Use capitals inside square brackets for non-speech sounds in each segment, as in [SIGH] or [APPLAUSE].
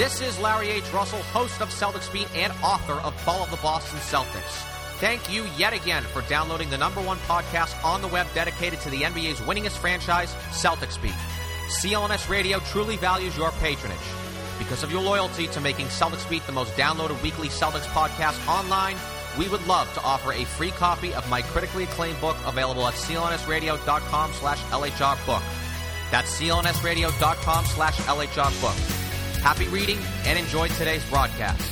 This is Larry H. Russell, host of Celtics Beat and author of Fall of the Boston Celtics. Thank you yet again for downloading the number one podcast on the web dedicated to the NBA's winningest franchise, Celtics Beat. CLNS Radio truly values your patronage. Because of your loyalty to making Celtics Beat the most downloaded weekly Celtics podcast online, we would love to offer a free copy of my critically acclaimed book available at clnsradio.com slash lhrbook. That's clnsradio.com slash lhrbook. Happy reading and enjoy today's broadcast.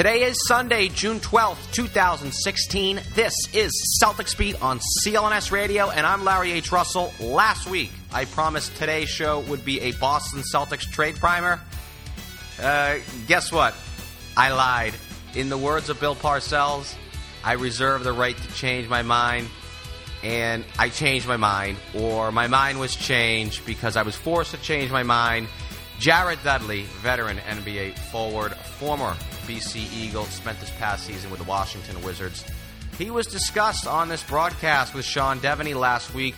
Today is Sunday, June 12th, 2016. This is Celtics Beat on CLNS Radio, and I'm Larry H. Russell. Last week, I promised today's show would be a Boston Celtics trade primer. Uh, guess what? I lied. In the words of Bill Parcells, I reserve the right to change my mind, and I changed my mind, or my mind was changed because I was forced to change my mind. Jared Dudley, veteran NBA forward, former BC Eagle, spent this past season with the Washington Wizards. He was discussed on this broadcast with Sean Deveney last week.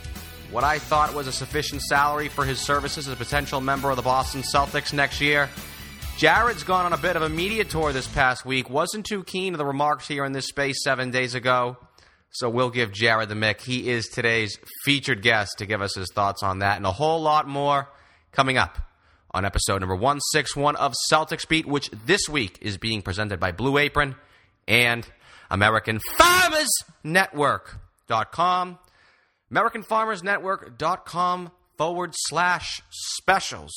What I thought was a sufficient salary for his services as a potential member of the Boston Celtics next year. Jared's gone on a bit of a media tour this past week. Wasn't too keen to the remarks here in this space seven days ago. So we'll give Jared the mic. He is today's featured guest to give us his thoughts on that and a whole lot more coming up on episode number 161 of Celtics Beat, which this week is being presented by Blue Apron and American Farmers Network.com. AmericanFarmersNetwork.com forward slash specials.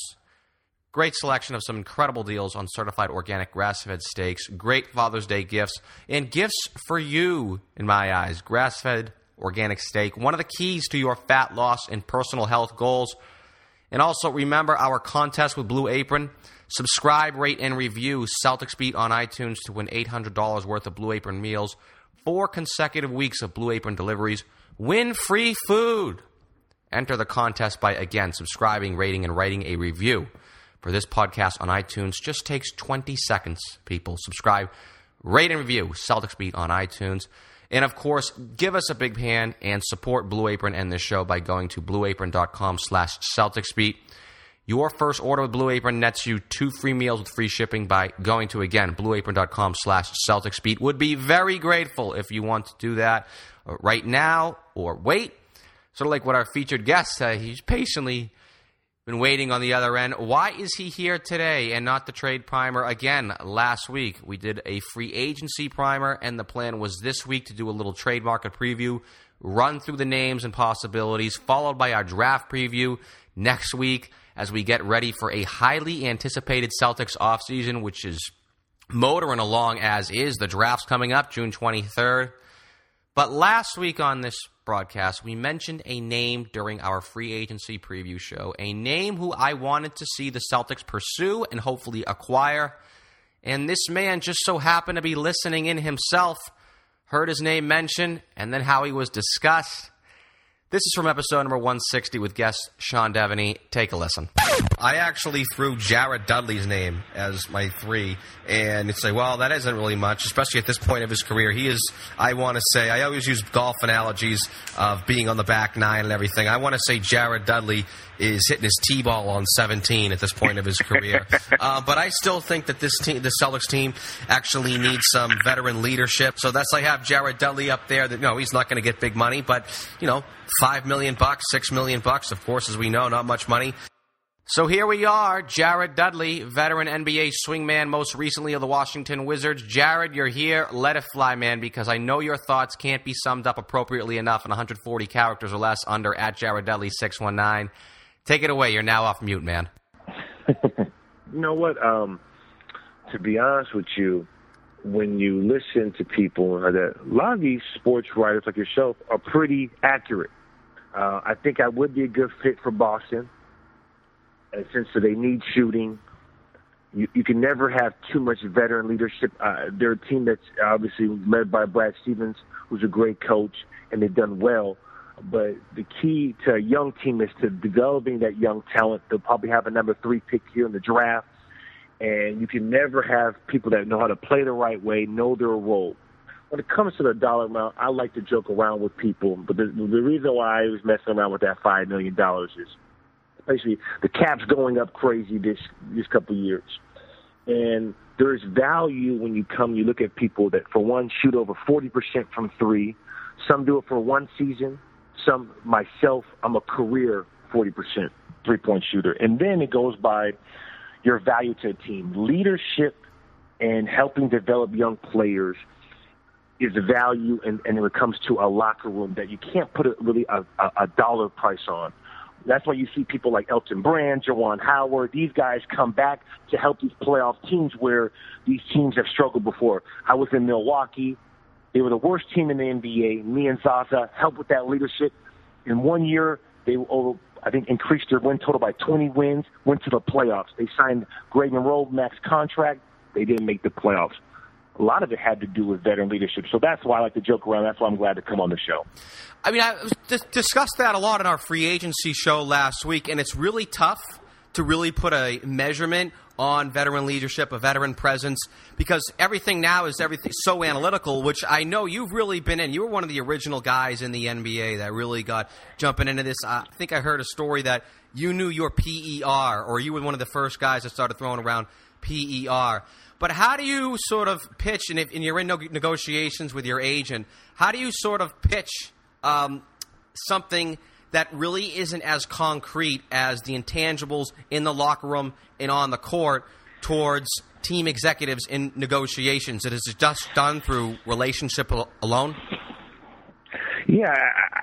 Great selection of some incredible deals on certified organic grass fed steaks, great Father's Day gifts, and gifts for you, in my eyes. Grass fed organic steak, one of the keys to your fat loss and personal health goals. And also remember our contest with Blue Apron. Subscribe, rate, and review Celtics Beat on iTunes to win $800 worth of Blue Apron meals. Four consecutive weeks of Blue Apron deliveries. Win free food. Enter the contest by, again, subscribing, rating, and writing a review for this podcast on iTunes just takes 20 seconds, people. Subscribe, rate, and review Celtics Beat on iTunes. And of course, give us a big hand and support Blue Apron and this show by going to blueapron.com slash Celtics. Your first order with Blue Apron nets you two free meals with free shipping by going to, again, blueapron.com slash Celtics. Would be very grateful if you want to do that right now or wait. Sort of like what our featured guest said, he's patiently been waiting on the other end. Why is he here today and not the trade primer again last week? We did a free agency primer, and the plan was this week to do a little trade market preview, run through the names and possibilities, followed by our draft preview next week as we get ready for a highly anticipated Celtics offseason, which is motoring along as is. The draft's coming up June 23rd. But last week on this broadcast, we mentioned a name during our free agency preview show, a name who I wanted to see the Celtics pursue and hopefully acquire. And this man just so happened to be listening in himself, heard his name mentioned, and then how he was discussed. This is from episode number 160 with guest Sean Deveney. Take a listen. I actually threw Jared Dudley's name as my three, and it's like, well, that isn't really much, especially at this point of his career. He is, I want to say, I always use golf analogies of being on the back nine and everything. I want to say Jared Dudley is hitting his tee-ball on 17 at this point of his career. [LAUGHS] uh, but I still think that this team, the Celtics team, actually needs some veteran leadership. So that's I have Jared Dudley up there. That you know he's not going to get big money, but you know, five million bucks, six million bucks. Of course, as we know, not much money. So here we are, Jared Dudley, veteran NBA swingman, most recently of the Washington Wizards. Jared, you're here. Let it fly, man, because I know your thoughts can't be summed up appropriately enough in 140 characters or less under at Jared Dudley 619. Take it away. You're now off mute, man. [LAUGHS] you know what? Um, to be honest with you, when you listen to people, uh, that a lot of these sports writers like yourself are pretty accurate. Uh, I think I would be a good fit for Boston, and since they need shooting, you, you can never have too much veteran leadership. Uh, they're a team that's obviously led by Brad Stevens, who's a great coach, and they've done well. But the key to a young team is to developing that young talent. They'll probably have a number three pick here in the draft. And you can never have people that know how to play the right way, know their role. When it comes to the dollar amount, I like to joke around with people. But the, the reason why I was messing around with that $5 million is basically the cap's going up crazy this, this couple years. And there's value when you come, you look at people that, for one, shoot over 40% from three. Some do it for one season some myself, I'm a career 40% three point shooter. And then it goes by your value to a team. Leadership and helping develop young players is a value, and, and it comes to a locker room that you can't put a, really a, a dollar price on. That's why you see people like Elton Brand, Juwan Howard, these guys come back to help these playoff teams where these teams have struggled before. I was in Milwaukee. They were the worst team in the NBA. Me and Zaza helped with that leadership. In one year, they over, I think increased their win total by 20 wins, went to the playoffs. They signed Greg Monroe max contract. They didn't make the playoffs. A lot of it had to do with veteran leadership. So that's why I like to joke around. That's why I'm glad to come on the show. I mean, I discussed that a lot in our free agency show last week, and it's really tough to really put a measurement on veteran leadership, a veteran presence, because everything now is everything so analytical, which I know you've really been in. You were one of the original guys in the NBA that really got jumping into this. I think I heard a story that you knew your PER, or you were one of the first guys that started throwing around PER. But how do you sort of pitch, and, if, and you're in negotiations with your agent, how do you sort of pitch um, something – that really isn't as concrete as the intangibles in the locker room and on the court towards team executives in negotiations. It is just done through relationship alone. Yeah,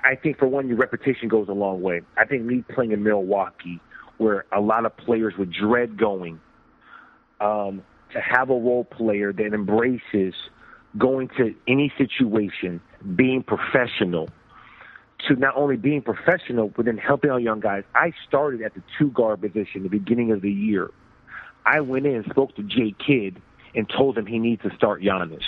I think for one, your reputation goes a long way. I think me playing in Milwaukee, where a lot of players would dread going, um, to have a role player that embraces going to any situation, being professional, to not only being professional, but then helping our young guys. I started at the two guard position the beginning of the year. I went in and spoke to Jay Kidd and told him he needs to start Giannis.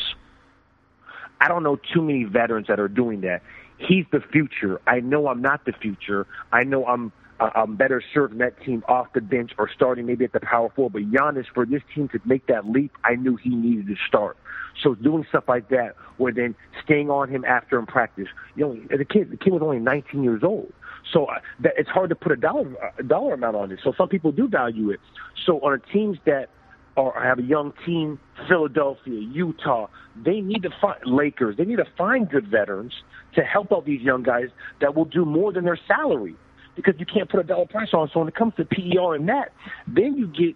I don't know too many veterans that are doing that. He's the future. I know I'm not the future. I know I'm I'm better serving that team off the bench or starting maybe at the power four. But Giannis, for this team to make that leap, I knew he needed to start. So doing stuff like that, where then staying on him after in practice, you know, the kid, the kid was only 19 years old. So uh, that it's hard to put a dollar a dollar amount on it. So some people do value it. So on teams that are have a young team, Philadelphia, Utah, they need to find Lakers. They need to find good veterans to help out these young guys that will do more than their salary because you can't put a dollar price on. So when it comes to PER and that, then you get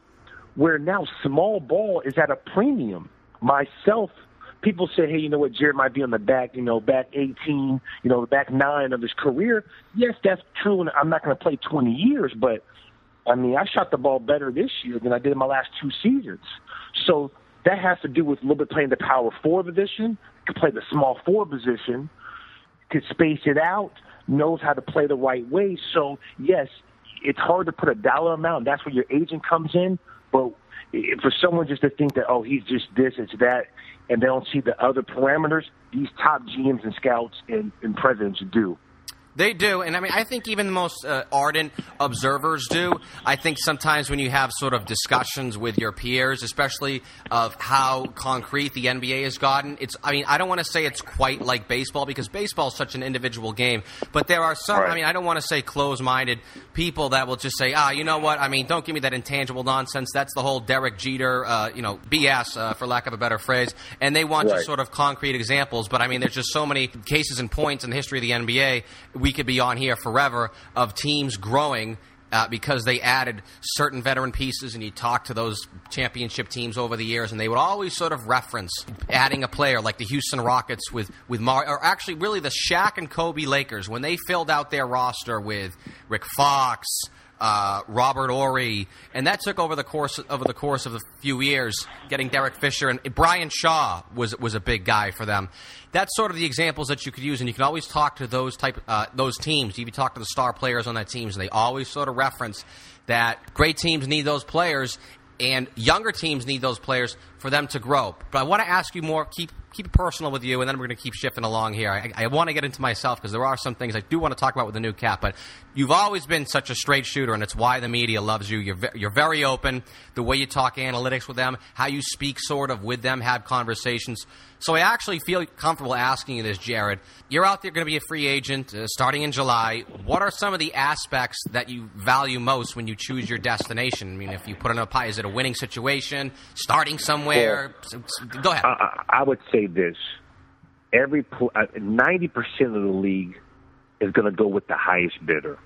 where now small ball is at a premium myself, people say, hey, you know what, Jared might be on the back, you know, back 18, you know, the back nine of his career. Yes, that's true, and I'm not going to play 20 years, but I mean, I shot the ball better this year than I did in my last two seasons. So that has to do with a little bit playing the power four position, can play the small four position, could space it out, knows how to play the right way. So yes, it's hard to put a dollar amount. That's where your agent comes in. But for someone just to think that oh he's just this it's that and they don't see the other parameters these top GMs and scouts and, and presidents do. They do, and I mean, I think even the most uh, ardent observers do. I think sometimes when you have sort of discussions with your peers, especially of how concrete the NBA has gotten, it's. I mean, I don't want to say it's quite like baseball because baseball is such an individual game, but there are some. Right. I mean, I don't want to say closed-minded people that will just say, ah, you know what? I mean, don't give me that intangible nonsense. That's the whole Derek Jeter, uh, you know, BS, uh, for lack of a better phrase. And they want Right. just sort of concrete examples, but I mean, there's just so many cases and points in the history of the NBA. We could be on here forever of teams growing. Uh, because they added certain veteran pieces, and you talk to those championship teams over the years, and they would always sort of reference adding a player like the Houston Rockets with with Mar, or actually really the Shaq and Kobe Lakers when they filled out their roster with Rick Fox, uh, Robert Horry, and that took over the course over the course of a few years. Getting Derek Fisher and Brian Shaw was was a big guy for them. That's sort of the examples that you could use, and you can always talk to those type uh, those teams. You can talk to the star players on that teams, and they always sort of reference that great teams need those players, and younger teams need those players for them to grow. But I want to ask you more. Keep keep it personal with you, and then we're going to keep shifting along here. I, I want to get into myself because there are some things I do want to talk about with the new cap. But you've always been such a straight shooter, and it's why the media loves you. You're ve- you're very open. The way you talk analytics with them, how you speak sort of with them, have conversations. So I actually feel comfortable asking you this, Jared. You're out there going to be a free agent uh, starting in July. What are some of the aspects that you value most when you choose your destination? I mean, if you put it in a pie, is it a winning situation, starting somewhere? So- so- Go ahead. I, I would say this: every uh, ninety percent of the league is going to go with the highest bidder.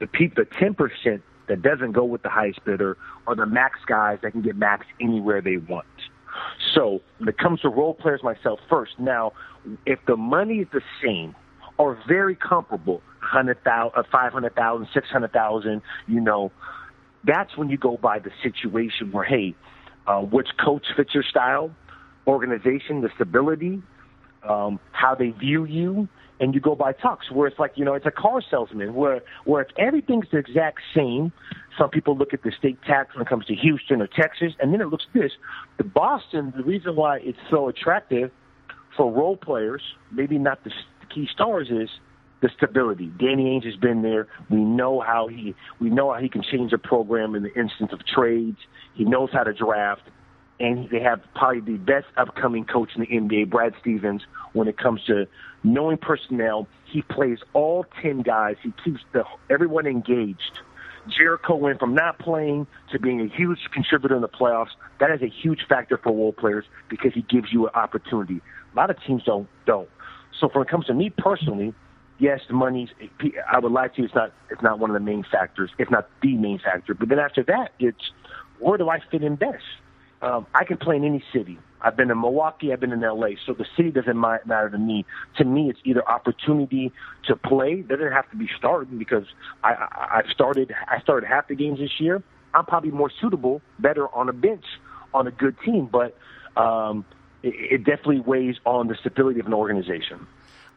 The peop the ten percent that doesn't go with the highest bidder are the max guys that can get max anywhere they want. So when it comes to role players, myself first. Now, if the money is the same or very comparable, hundred thousand, five hundred thousand, six hundred thousand, you know, that's when you go by the situation where, hey, uh, which coach fits your style, organization, the stability, um, how they view you, and you go by talks. Where it's like you know, it's a car salesman. Where where if everything's the exact same, some people look at the state tax when it comes to Houston or Texas, and then it looks this. The Boston, the reason why it's so attractive for role players, maybe not the, the key stars, is the stability. Danny Ainge has been there. We know how he we know how he can change a program in the instance of trades. He knows how to draft, and they have probably the best upcoming coach in the NBA, Brad Stevens, when it comes to knowing personnel. He plays all ten guys. He keeps the everyone engaged. Jerebko went from not playing to being a huge contributor in the playoffs. That is a huge factor for role players because he gives you an opportunity. A lot of teams don't don't. So when it comes to me personally, yes, the money's. I would like to. It's not. It's not one of the main factors, if not the main factor. But then after that, it's where do I fit in best? Um, I can play in any city. I've been in Milwaukee. I've been in LA. So the city doesn't matter to me. To me, it's either opportunity to play. It doesn't have to be starting because I, I, I've started. I started half the games this year. I'm probably more suitable, better on a bench on a good team. But um, it, it definitely weighs on the stability of an organization.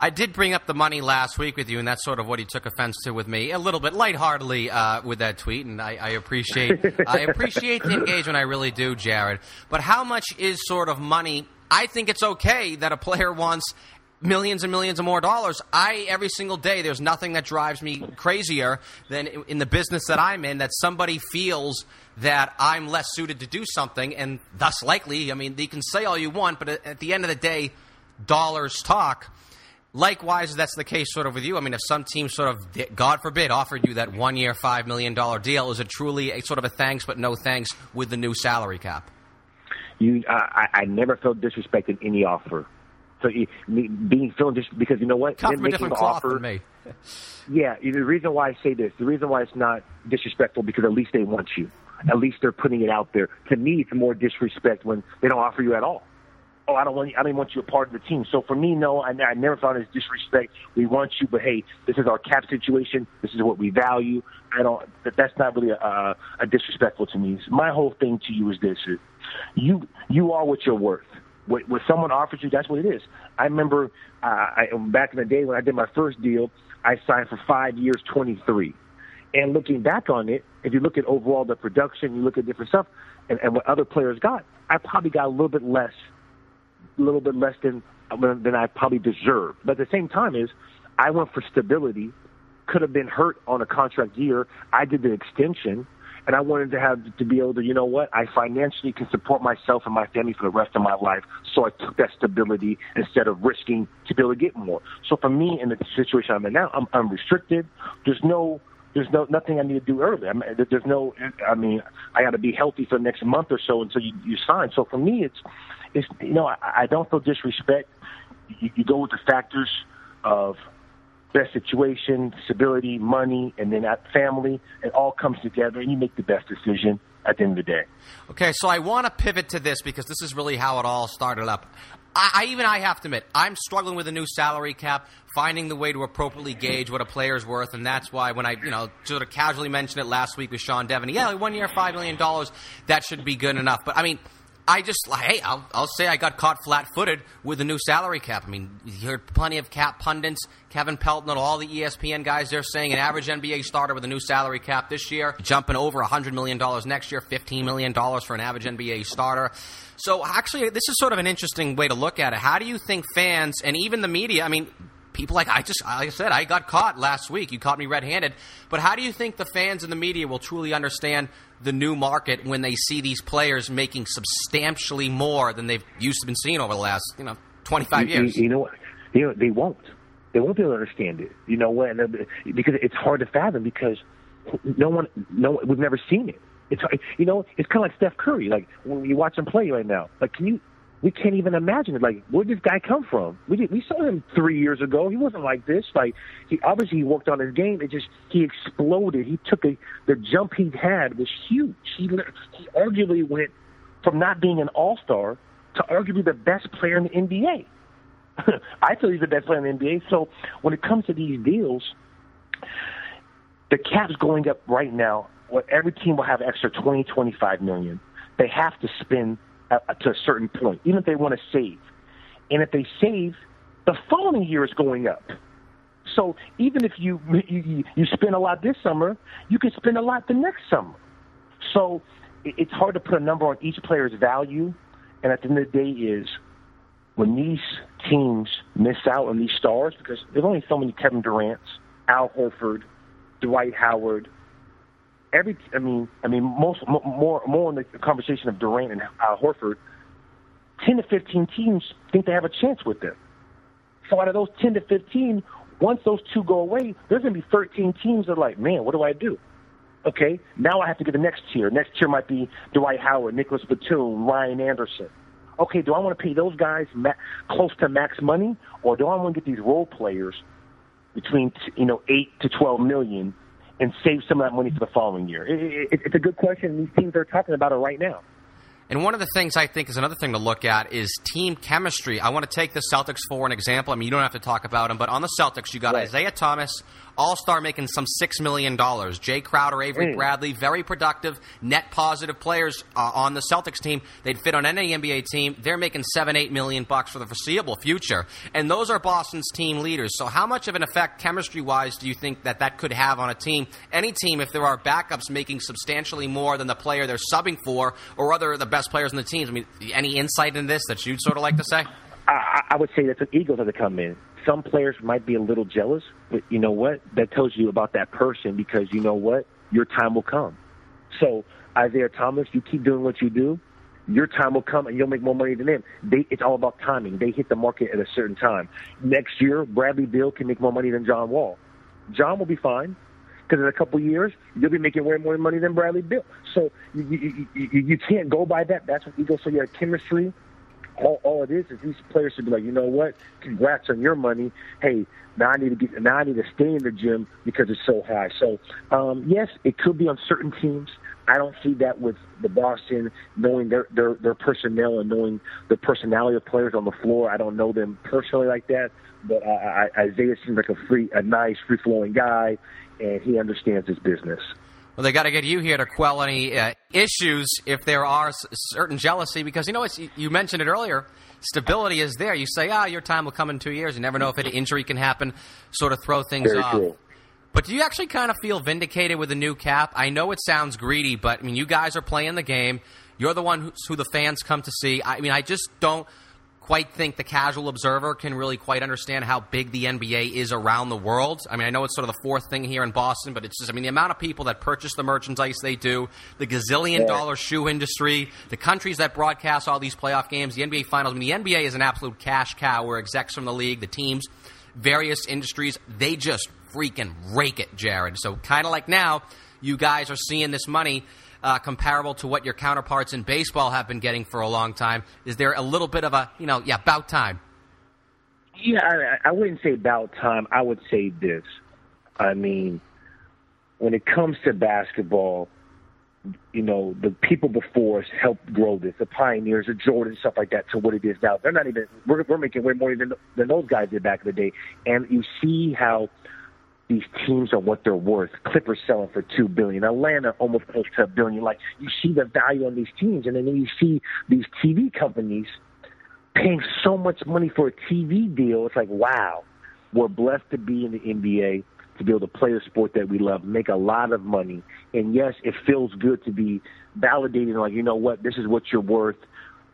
I did bring up the money last week with you, and that's sort of what he took offense to with me, a little bit lightheartedly uh, with that tweet. And I, I appreciate I [LAUGHS] appreciate the engagement, I really do, Jared. But how much is sort of money? I think it's okay that a player wants millions and millions of more dollars. I every single day, there's nothing that drives me crazier than in the business that I'm in that somebody feels that I'm less suited to do something, and thus likely. I mean, you can say all you want, but at the end of the day, dollars talk. Likewise, that's the case sort of with you. I mean, if some team sort of, God forbid, offered you that one year, $5 million deal, is it truly a sort of a thanks but no thanks with the new salary cap? You, I, I never felt disrespect in any offer. So you, me, being feeling just because you know what, Them from a different the cloth offer, me. [LAUGHS] Yeah, the reason why I say this, the reason why it's not disrespectful, because at least they want you. At least they're putting it out there. To me, it's more disrespect when they don't offer you at all. Oh, I don't want you. I don't want you a part of the team. So for me, no, I, I never found it as disrespect. We want you, but hey, this is our cap situation. This is what we value. I don't. That, that's not really a, a, a disrespectful to me. My whole thing to you is this: you you are what you're worth. What, what someone offers you, that's what it is. I remember uh, I, back in the day when I did my first deal, I signed for five years, 23. And looking back on it, if you look at overall the production, you look at different stuff, and, and what other players got, I probably got a little bit less, little bit less than than I probably deserved. But at the same time, is I went for stability could have been hurt on a contract year. I did the extension, and I wanted to have to be able to, you know what, I financially can support myself and my family for the rest of my life. So I took that stability instead of risking to be able to get more. So for me, in the situation I'm in now, I'm, I'm restricted. There's no there's no nothing I need to do early. I mean, there's no. I mean, I got to be healthy for the next month or so until you, you sign. So for me, it's it's you know I, I don't feel disrespect. You, you go with the factors of best situation, stability, money, and then family. It all comes together, and you make the best decision at the end of the day. Okay, so I want to pivot to this because this is really how it all started up. I, I, even I have to admit I'm struggling with a new salary cap, finding the way to appropriately gauge what a player's worth, and that's why when I you know sort of casually mentioned it last week with Sean Deveney, yeah, one year, five million dollars, that should be good enough. But I mean. I just hey, I'll, I'll say I got caught flat-footed with the new salary cap. I mean, you heard plenty of cap pundits, Kevin Pelton, and all the ESPN guys. They're saying an average NBA starter with a new salary cap this year jumping over hundred million dollars next year, fifteen million dollars for an average NBA starter. So actually, this is sort of an interesting way to look at it. How do you think fans and even the media? I mean, people like I just like I said, I got caught last week. You caught me red-handed. But how do you think the fans and the media will truly understand the new market when they see these players making substantially more than they've used to been seeing over the last you know 25 years? You, you know what? You know they won't. They won't be able to understand it. You know what? Because it's hard to fathom because no one, no, we've never seen it. It's you know, it's kind of like Steph Curry. Like when you watch him play right now, like can you we can't even imagine it. Like, where did this guy come from? We did, we saw him three years ago. He wasn't like this. Like, he obviously he worked on his game. It just he exploded. He took a the jump he had was huge. He he arguably went from not being an all star to arguably the best player in the NBA. [LAUGHS] I feel he's the best player in the NBA. So when it comes to these deals, the cap's going up right now. What every team will have extra twenty twenty five million. They have to spend to a certain point, even if they want to save. And if they save, the following year is going up. So even if you, you you spend a lot this summer, you can spend a lot the next summer. So it's hard to put a number on each player's value. And at the end of the day, is when these teams miss out on these stars because there's only so many Kevin Durant's, Al Horford, Dwight Howard, every I mean I mean most more more in the conversation of Durant and uh, Horford, ten to fifteen teams think they have a chance with them. So out of those ten to fifteen, once those two go away, there's going to be thirteen teams that are like, man, what do I do? Okay, now I have to get the next tier. Next tier might be Dwight Howard, Nicolas Batum, Ryan Anderson. Okay, do I want to pay those guys ma- close to max money, or do I want to get these role players between you know eight to twelve million and save some of that money for the following year? It, it, it's a good question. These teams are talking about it right now. And one of the things I think is another thing to look at is team chemistry. I want to take the Celtics for an example. I mean, you don't have to talk about them, but on the Celtics, you got right. Isaiah Thomas, all star making some $6 million. Jae Crowder, Avery mm. Bradley, very productive, net positive players uh, on the Celtics team. They'd fit on any NBA team. They're making 7, 8 million bucks for the foreseeable future. And those are Boston's team leaders. So, how much of an effect, chemistry wise, do you think that that could have on a team? Any team, if there are backups making substantially more than the player they're subbing for, or other the best players in the teams? I mean, any insight in this that you'd sort of like to say? I, I would say that the Eagles have to come in some players might be a little jealous, but you know what? That tells you about that person because you know what? Your time will come. So Isaiah Thomas, you keep doing what you do, your time will come and you'll make more money than them. They, it's all about timing. They hit the market at a certain time. Next year, Bradley Beal can make more money than John Wall. John will be fine because in a couple years you'll be making way more money than Bradley Beal. So you, you, you, you can't go by that. That's what you go. So you have chemistry all, all it is is these players should be like, you know what? Congrats on your money. Hey, now I need to get now I need to stay in the gym because it's so high. So um, yes, it could be on certain teams. I don't see that with the Boston knowing their their their personnel and knowing the personality of players on the floor. I don't know them personally like that, but I, I, Isaiah seems like a free, a nice, free flowing guy, and he understands his business. Well, they got to get you here to quell any uh, issues if there are certain jealousy, because you know you mentioned it earlier. Stability is there. You say, ah, your time will come in two years. You never know if an injury can happen. Sort of throw things Very off. True. But do you actually kind of feel vindicated with the new cap? I know it sounds greedy, but I mean, you guys are playing the game. You're the one who, who the fans come to see. I mean, I just don't quite think the casual observer can really quite understand how big the NBA is around the world. I mean, I know it's sort of the fourth thing here in Boston, but it's just, I mean, the amount of people that purchase the merchandise they do, the gazillion dollar shoe industry, the countries that broadcast all these playoff games, the NBA finals. I mean, the NBA is an absolute cash cow where execs from the league, the teams, various industries, they just freaking rake it, Jared. So, kind of like now, you guys are seeing this money uh, comparable to what your counterparts in baseball have been getting for a long time? Is there a little bit of a, you know, yeah, about time? Yeah, I, I wouldn't say about time. I would say this. I mean, when it comes to basketball, you know, the people before us helped grow this, the pioneers, the Jordan, stuff like that, to what it is now. They're not even, we're, we're making way more than, than those guys did back in the day. And you see how these teams are what they're worth. Clippers selling for two billion, Atlanta almost close to a billion. Like you see the value on these teams, and then you see these TV companies paying so much money for a TV deal. It's like wow, we're blessed to be in the NBA, to be able to play the sport that we love, make a lot of money, and yes, it feels good to be validated. Like you know what, this is what you're worth.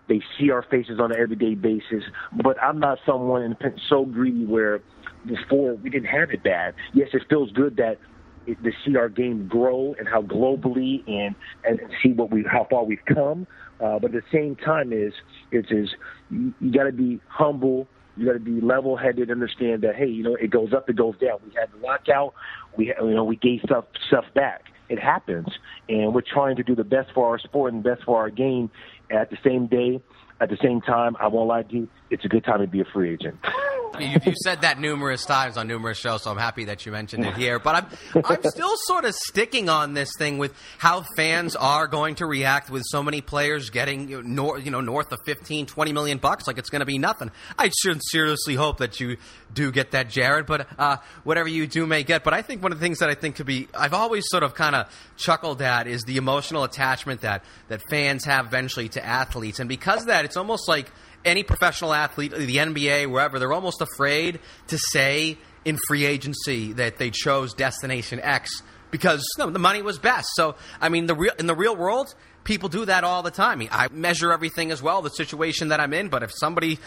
They see our faces on an everyday basis, but I'm not someone so greedy where before we didn't have it bad. Yes, it feels good that it, to see our game grow and how globally and and see what we how far we've come. Uh, but at the same time, is it's is you, you got to be humble. You got to be level-headed. Understand that hey, you know it goes up, it goes down. We had the lockout. We you know we gave stuff stuff back. It happens, and we're trying to do the best for our sport and the best for our game. At the same day, at the same time, I won't lie to you. It's a good time to be a free agent. [LAUGHS] You've, you've, said that numerous times on numerous shows, so I'm happy that you mentioned it here. But I'm [LAUGHS] I'm still sort of sticking on this thing with how fans are going to react with so many players getting you know, north, you know north of 15, 20 million bucks, like it's going to be nothing. I should seriously hope that you do get that, Jared. But uh, whatever you do may get. But I think one of the things that I think could be I've always sort of kind of chuckled at is the emotional attachment that that fans have eventually to athletes, and because of that, it's almost like any professional athlete, the NBA, wherever, they're almost afraid to say in free agency that they chose Destination X because the money was best. So, I mean, the real in the real world, people do that all the time. I, measure everything as well, the situation that I'm in. But if somebody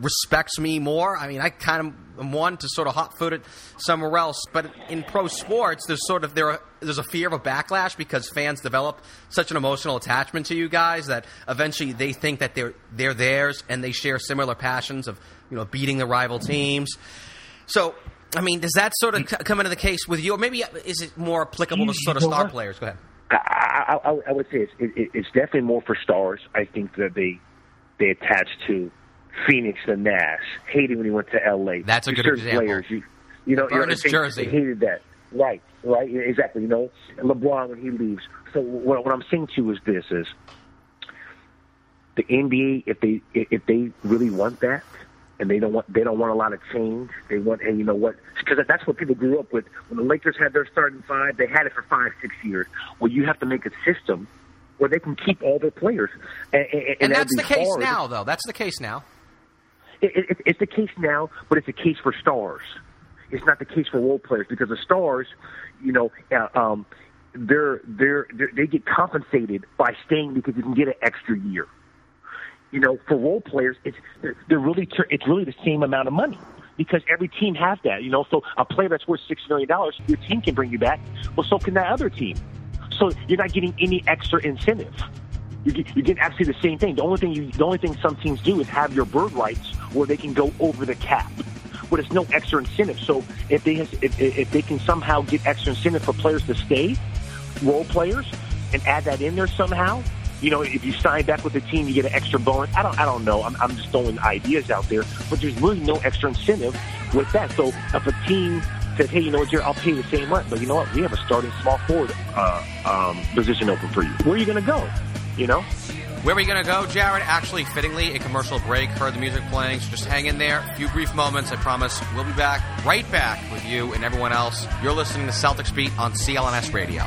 respects me more, I mean, I kind of am one to sort of hot foot it somewhere else. But in pro sports, there's sort of there are, there's a fear of a backlash because fans develop such an emotional attachment to you guys that eventually they think that they're they're theirs and they share similar passions of you know beating the rival teams. So I mean, does that sort of come into the case with you, or maybe is it more applicable to sort of star players? Go ahead. I, I, I would say it's, it, it's definitely more for stars. I think that they they attach to Phoenix and Nash. Hated when he went to L.A. That's a good example. Players, you, you know, Ernest you know, Jersey. hated that. Right, right, exactly. You know, and LeBron when he leaves. So what, what I'm saying to you is this: is the NBA if they if they really want that, and they don't want they don't want a lot of change. They want, hey, you know what? Because that's what people grew up with. When the Lakers had their starting five, they had it for five, six years. Well, you have to make a system where they can keep all their players, and, and, and that's the case hard. now, though. That's the case now. It, it, it's the case now, but it's a case for stars. It's not the case for role players because the stars, you know, uh, um, they're, they're, they're they get compensated by staying because you can get an extra year you know, for role players, it's they're really it's really the same amount of money because every team has that. You know, so a player that's worth six million dollars, your team can bring you back. Well, so can that other team. So you're not getting any extra incentive. You get, you get absolutely the same thing. The only thing you, the only thing some teams do is have your bird rights where they can go over the cap, but it's no extra incentive. So if they has, if, if they can somehow get extra incentive for players to stay, role players, and add that in there somehow, you know, if you sign back with the team, you get an extra bonus. I don't, I don't know. I'm, I'm just throwing ideas out there, but there's really no extra incentive with that. So if a team says, hey, you know what, Jerry, I'll pay the same rent, but you know what, we have a starting small forward uh, um, position open for you. Where are you going to go? You know. Where are we going to go, Jared? Actually, fittingly, a commercial break. Heard the music playing, so just hang in there. A few brief moments, I promise. We'll be back, right back with you and everyone else. You're listening to Celtics Beat on CLNS Radio.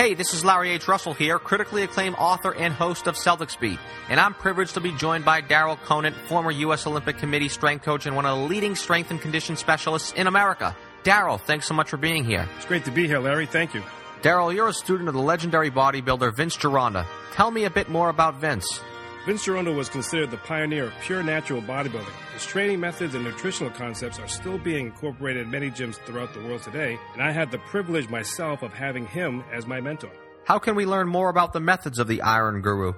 Hey, this is Larry H. Russell here, critically acclaimed author and host of Celtics Beat, and I'm privileged to be joined by Daryl Conant, former U.S. Olympic Committee strength coach and one of the leading strength and condition specialists in America. Daryl, thanks so much for being here. It's great to be here, Larry. Thank you. Daryl, you're a student of the legendary bodybuilder Vince Gironda. Tell me a bit more about Vince. Vince Gironda was considered the pioneer of pure natural bodybuilding. His training methods and nutritional concepts are still being incorporated in many gyms throughout the world today, and I had the privilege myself of having him as my mentor. How can we learn more about the methods of the Iron Guru?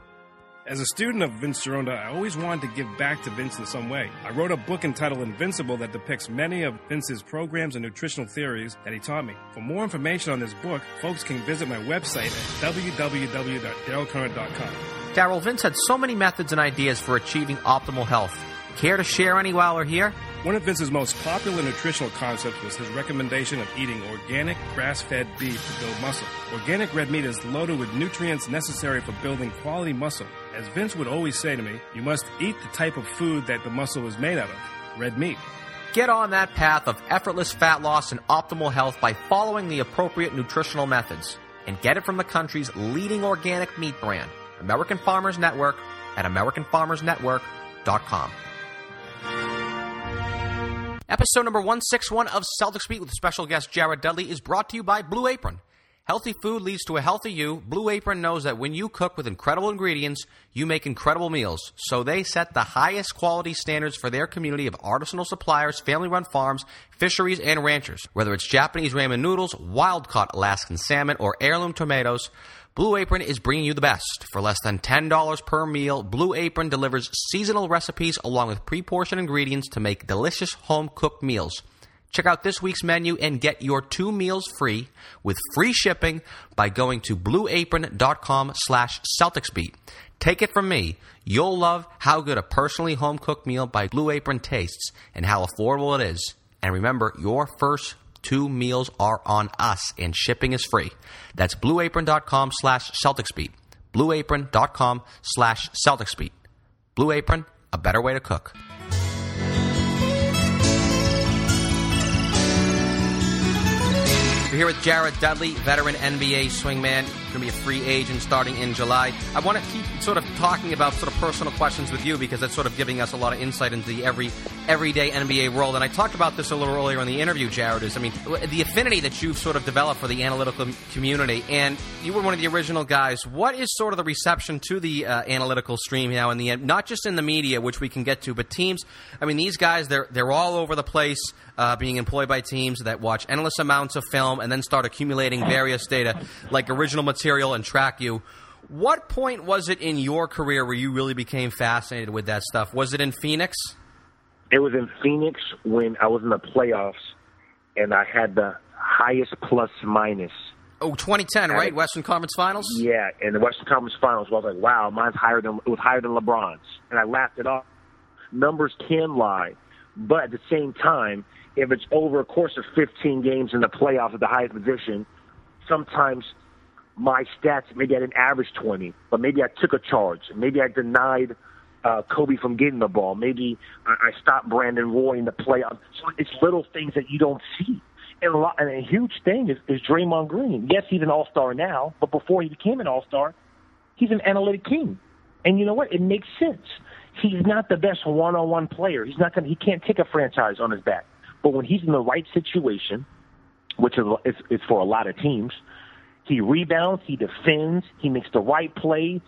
As a student of Vince Gironda, I always wanted to give back to Vince in some way. I wrote a book entitled Invincible that depicts many of Vince's programs and nutritional theories that he taught me. For more information on this book, folks can visit my website at www.darylkerner.com. Daryl, Vince had so many methods and ideas for achieving optimal health. Care to share any while we're here? One of Vince's most popular nutritional concepts was his recommendation of eating organic grass-fed beef to build muscle. Organic red meat is loaded with nutrients necessary for building quality muscle. As Vince would always say to me, you must eat the type of food that the muscle is made out of, red meat. Get on that path of effortless fat loss and optimal health by following the appropriate nutritional methods. And get it from the country's leading organic meat brand, American Farmers Network, at AmericanFarmersNetwork.com. Episode number 161 of Celtics Beat with special guest Jared Dudley is brought to you by Blue Apron. Healthy food leads to a healthy you. Blue Apron knows that when you cook with incredible ingredients, you make incredible meals. So they set the highest quality standards for their community of artisanal suppliers, family run farms, fisheries, and ranchers. Whether it's Japanese ramen noodles, wild caught Alaskan salmon, or heirloom tomatoes, Blue Apron is bringing you the best. For less than $10 per meal, Blue Apron delivers seasonal recipes along with pre portioned ingredients to make delicious home cooked meals. Check out this week's menu and get your two meals free with free shipping by going to blueapron.com slash celticsbeat. Take it from me, you'll love how good a personally home cooked meal by Blue Apron tastes and how affordable it is. And remember, your first two meals are on us and shipping is free. That's blueapron.com slash celticsbeat. blueapron.com slash celticsbeat. Blue Apron, a better way to cook. We're here with Jared Dudley, veteran NBA swingman, going to be a free agent starting in July. I want to keep sort of talking about sort of personal questions with you because that's sort of giving us a lot of insight into the every everyday NBA world. And I talked about this a little earlier in the interview, Jared. Is I mean the affinity that you've sort of developed for the analytical community, and you were one of the original guys. What is sort of the reception to the uh, analytical stream now in the? Not just in the media, which we can get to, but teams. I mean, these guys they're they're all over the place. Uh, being employed by teams that watch endless amounts of film and then start accumulating various data like original material and track you. What point was it in your career where you really became fascinated with that stuff? Was it in Phoenix? It was in Phoenix when I was in the playoffs and I had the highest plus minus. Oh, 2010, right? Western Conference Finals? Yeah, in the Western Conference Finals. well, I was like, wow, mine's higher than it was higher than LeBron's. And I laughed it off. Numbers can lie, but at the same time, if it's over a course of 15 games in the playoffs at the highest position, sometimes my stats, maybe I didn't average 20, but maybe I took a charge. Maybe I denied uh, Kobe from getting the ball. Maybe I, I stopped Brandon Roy in the playoffs. So it's little things that you don't see. And a, lot, and a huge thing is, is Draymond Green. Yes, he's an all-star now, but before he became an all-star, he's an analytic king. And you know what? It makes sense. He's not the best one-on-one player. He's not going. He can't take a franchise on his back. But when he's in the right situation, which is, is, for a lot of teams, he rebounds, he defends, he makes the right play.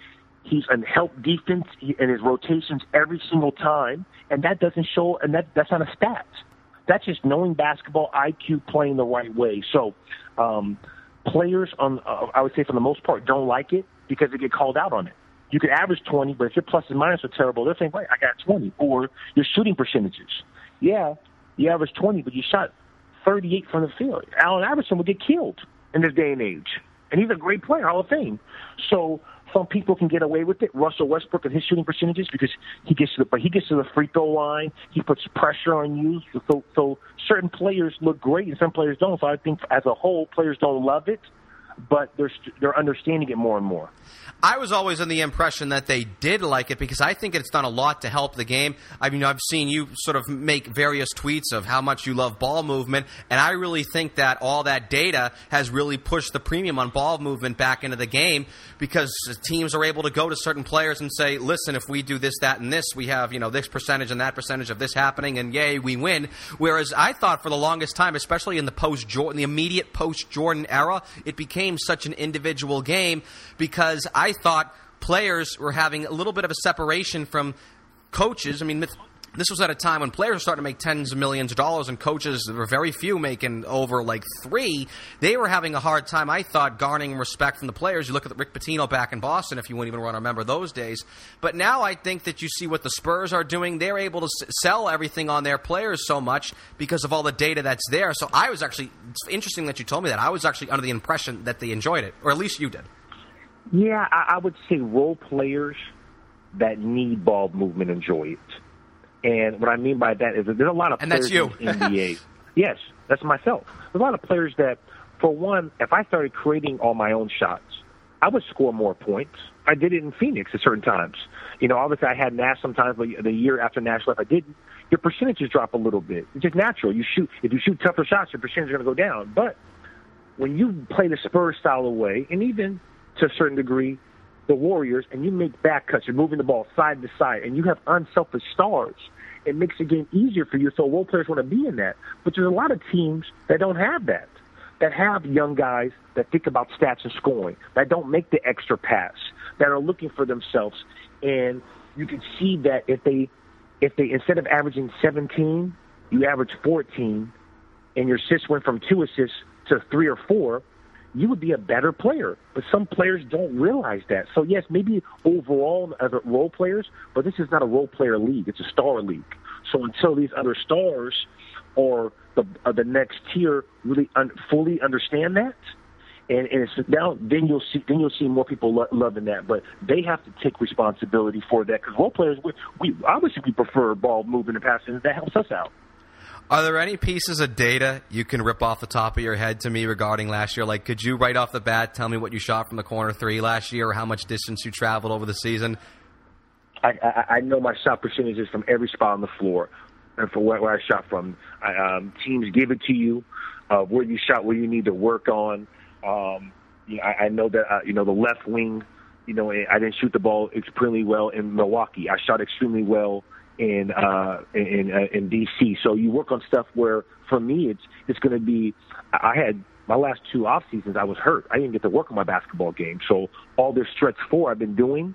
He's in help defense in his rotations every single time, and that doesn't show. And that that's not a stat. That's just knowing basketball, IQ, playing the right way. So, um, players on, uh, I would say for the most part, don't like it because they get called out on it. You could average 20, but if your plus and minus are terrible, they're saying, "Wait, I got 20." Or your shooting percentages. Yeah, you average 20, but you shot 38 from the field. Allen Iverson would get killed in this day and age. And he's a great player, Hall of Fame. So some people can get away with it. Russell Westbrook and his shooting percentages because he gets to the but he gets to the free throw line. He puts pressure on you. So so certain players look great and some players don't. So I think as a whole, players don't love it, but they're they're understanding it more and more. I was always under the impression that they did like it because I think it's done a lot to help the game. I mean, I've seen you sort of make various tweets of how much you love ball movement, and I really think that all that data has really pushed the premium on ball movement back into the game because teams are able to go to certain players and say, "Listen, if we do this, that, and this, we have you know this percentage and that percentage of this happening, and yay, we win." Whereas I thought for the longest time, especially in the post Jordan, the immediate post Jordan era, it became such an individual game because I thought players were having a little bit of a separation from coaches. I mean, this was at a time when players were starting to make tens of millions of dollars and coaches there were very few making over like three. They were having a hard time i thought garnering respect from the players. You look at rick pitino back in boston if you wouldn't even want to remember those days. But now i think that you see what the spurs are doing. They're able to sell everything on their players so much because of all the data that's there. So i was actually it's interesting that you told me that. I was actually under the impression that they enjoyed it or at least you did. Yeah, I, I would say role players that need ball movement enjoy it. And what I mean by that is that there's a lot of And players that's you. in the NBA. [LAUGHS] yes, that's myself. There's a lot of players that, for one, if I started creating all my own shots, I would score more points. I did it in Phoenix at certain times. You know, obviously I had Nash sometimes, but the year after Nash left, I didn't. Your percentages drop a little bit. It's just natural. You shoot if you shoot tougher shots, your percentage is going to go down. But when you play the Spurs style away, and even to a certain degree, the Warriors, and you make back cuts, you're moving the ball side to side, and you have unselfish stars. It makes the game easier for you. So role players want to be in that. But there's a lot of teams that don't have that, that have young guys that think about stats and scoring, that don't make the extra pass, that are looking for themselves. And you can see that if they, if they instead of averaging 17, you average 14, and your assists went from two assists to three or four, you would be a better player. But some players don't realize that. So yes, maybe overall as role players, but this is not a role player league. It's a star league. So until these other stars or the uh, the next tier really un- fully understand that, and, and it's now then you'll see then you'll see more people lo- loving that. But they have to take responsibility for that because role players we, we obviously we prefer ball moving and passing. That helps us out. Are there any pieces of data you can rip off the top of your head to me regarding last year? Like, could you right off the bat tell me what you shot from the corner three last year, or how much distance you traveled over the season? I, I, I know my shot percentages from every spot on the floor, and for where, where I shot from. I, um, teams give it to you, uh, where you shot, where you need to work on. Um, you know, I, I know that uh, you know the left wing. You know, I didn't shoot the ball extremely well in Milwaukee. I shot extremely well in uh, in uh, in DC. So you work on stuff where, for me, it's it's going to be. I had my last two off seasons. I was hurt. I didn't get to work on my basketball game. So all this stretch four I've been doing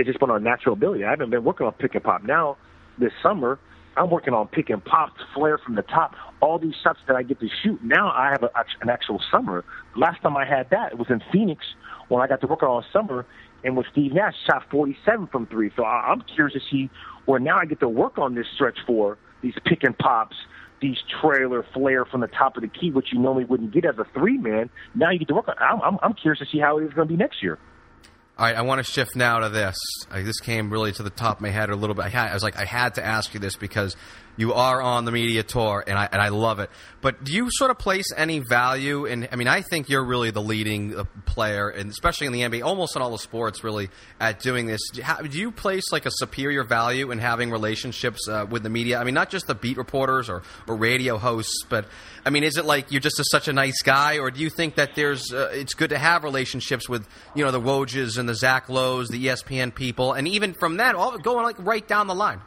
it's just been on natural ability. I haven't been working on pick and pop. Now, this summer, I'm working on pick and pop, flare from the top, all these shots that I get to shoot. Now I have a, an actual summer. Last time I had that, it was in Phoenix when I got to work on summer, and with Steve Nash shot 47 from three. So I, I'm curious to see where now I get to work on this stretch for these pick and pops, these trailer flare from the top of the key, which you normally wouldn't get as a three man. Now you get to work on. I'm, I'm, I'm curious to see how it is going to be next year. All right, I want to shift now to this. Uh, this came really to the top of my head a little bit. I, had, I was like, I had to ask you this because you are on the media tour, and I and I love it. But do you sort of place any value in? I mean, I think you're really the leading uh, player, and especially in the NBA, almost in all the sports, really at doing this. Do you, ha- do you place like a superior value in having relationships uh, with the media? I mean, not just the beat reporters or, or radio hosts, but I mean, is it like you're just a, such a nice guy, or do you think that there's uh, it's good to have relationships with you know the Wojs and the Zach Lowe's, the ESPN people, and even from that, all going like right down the line.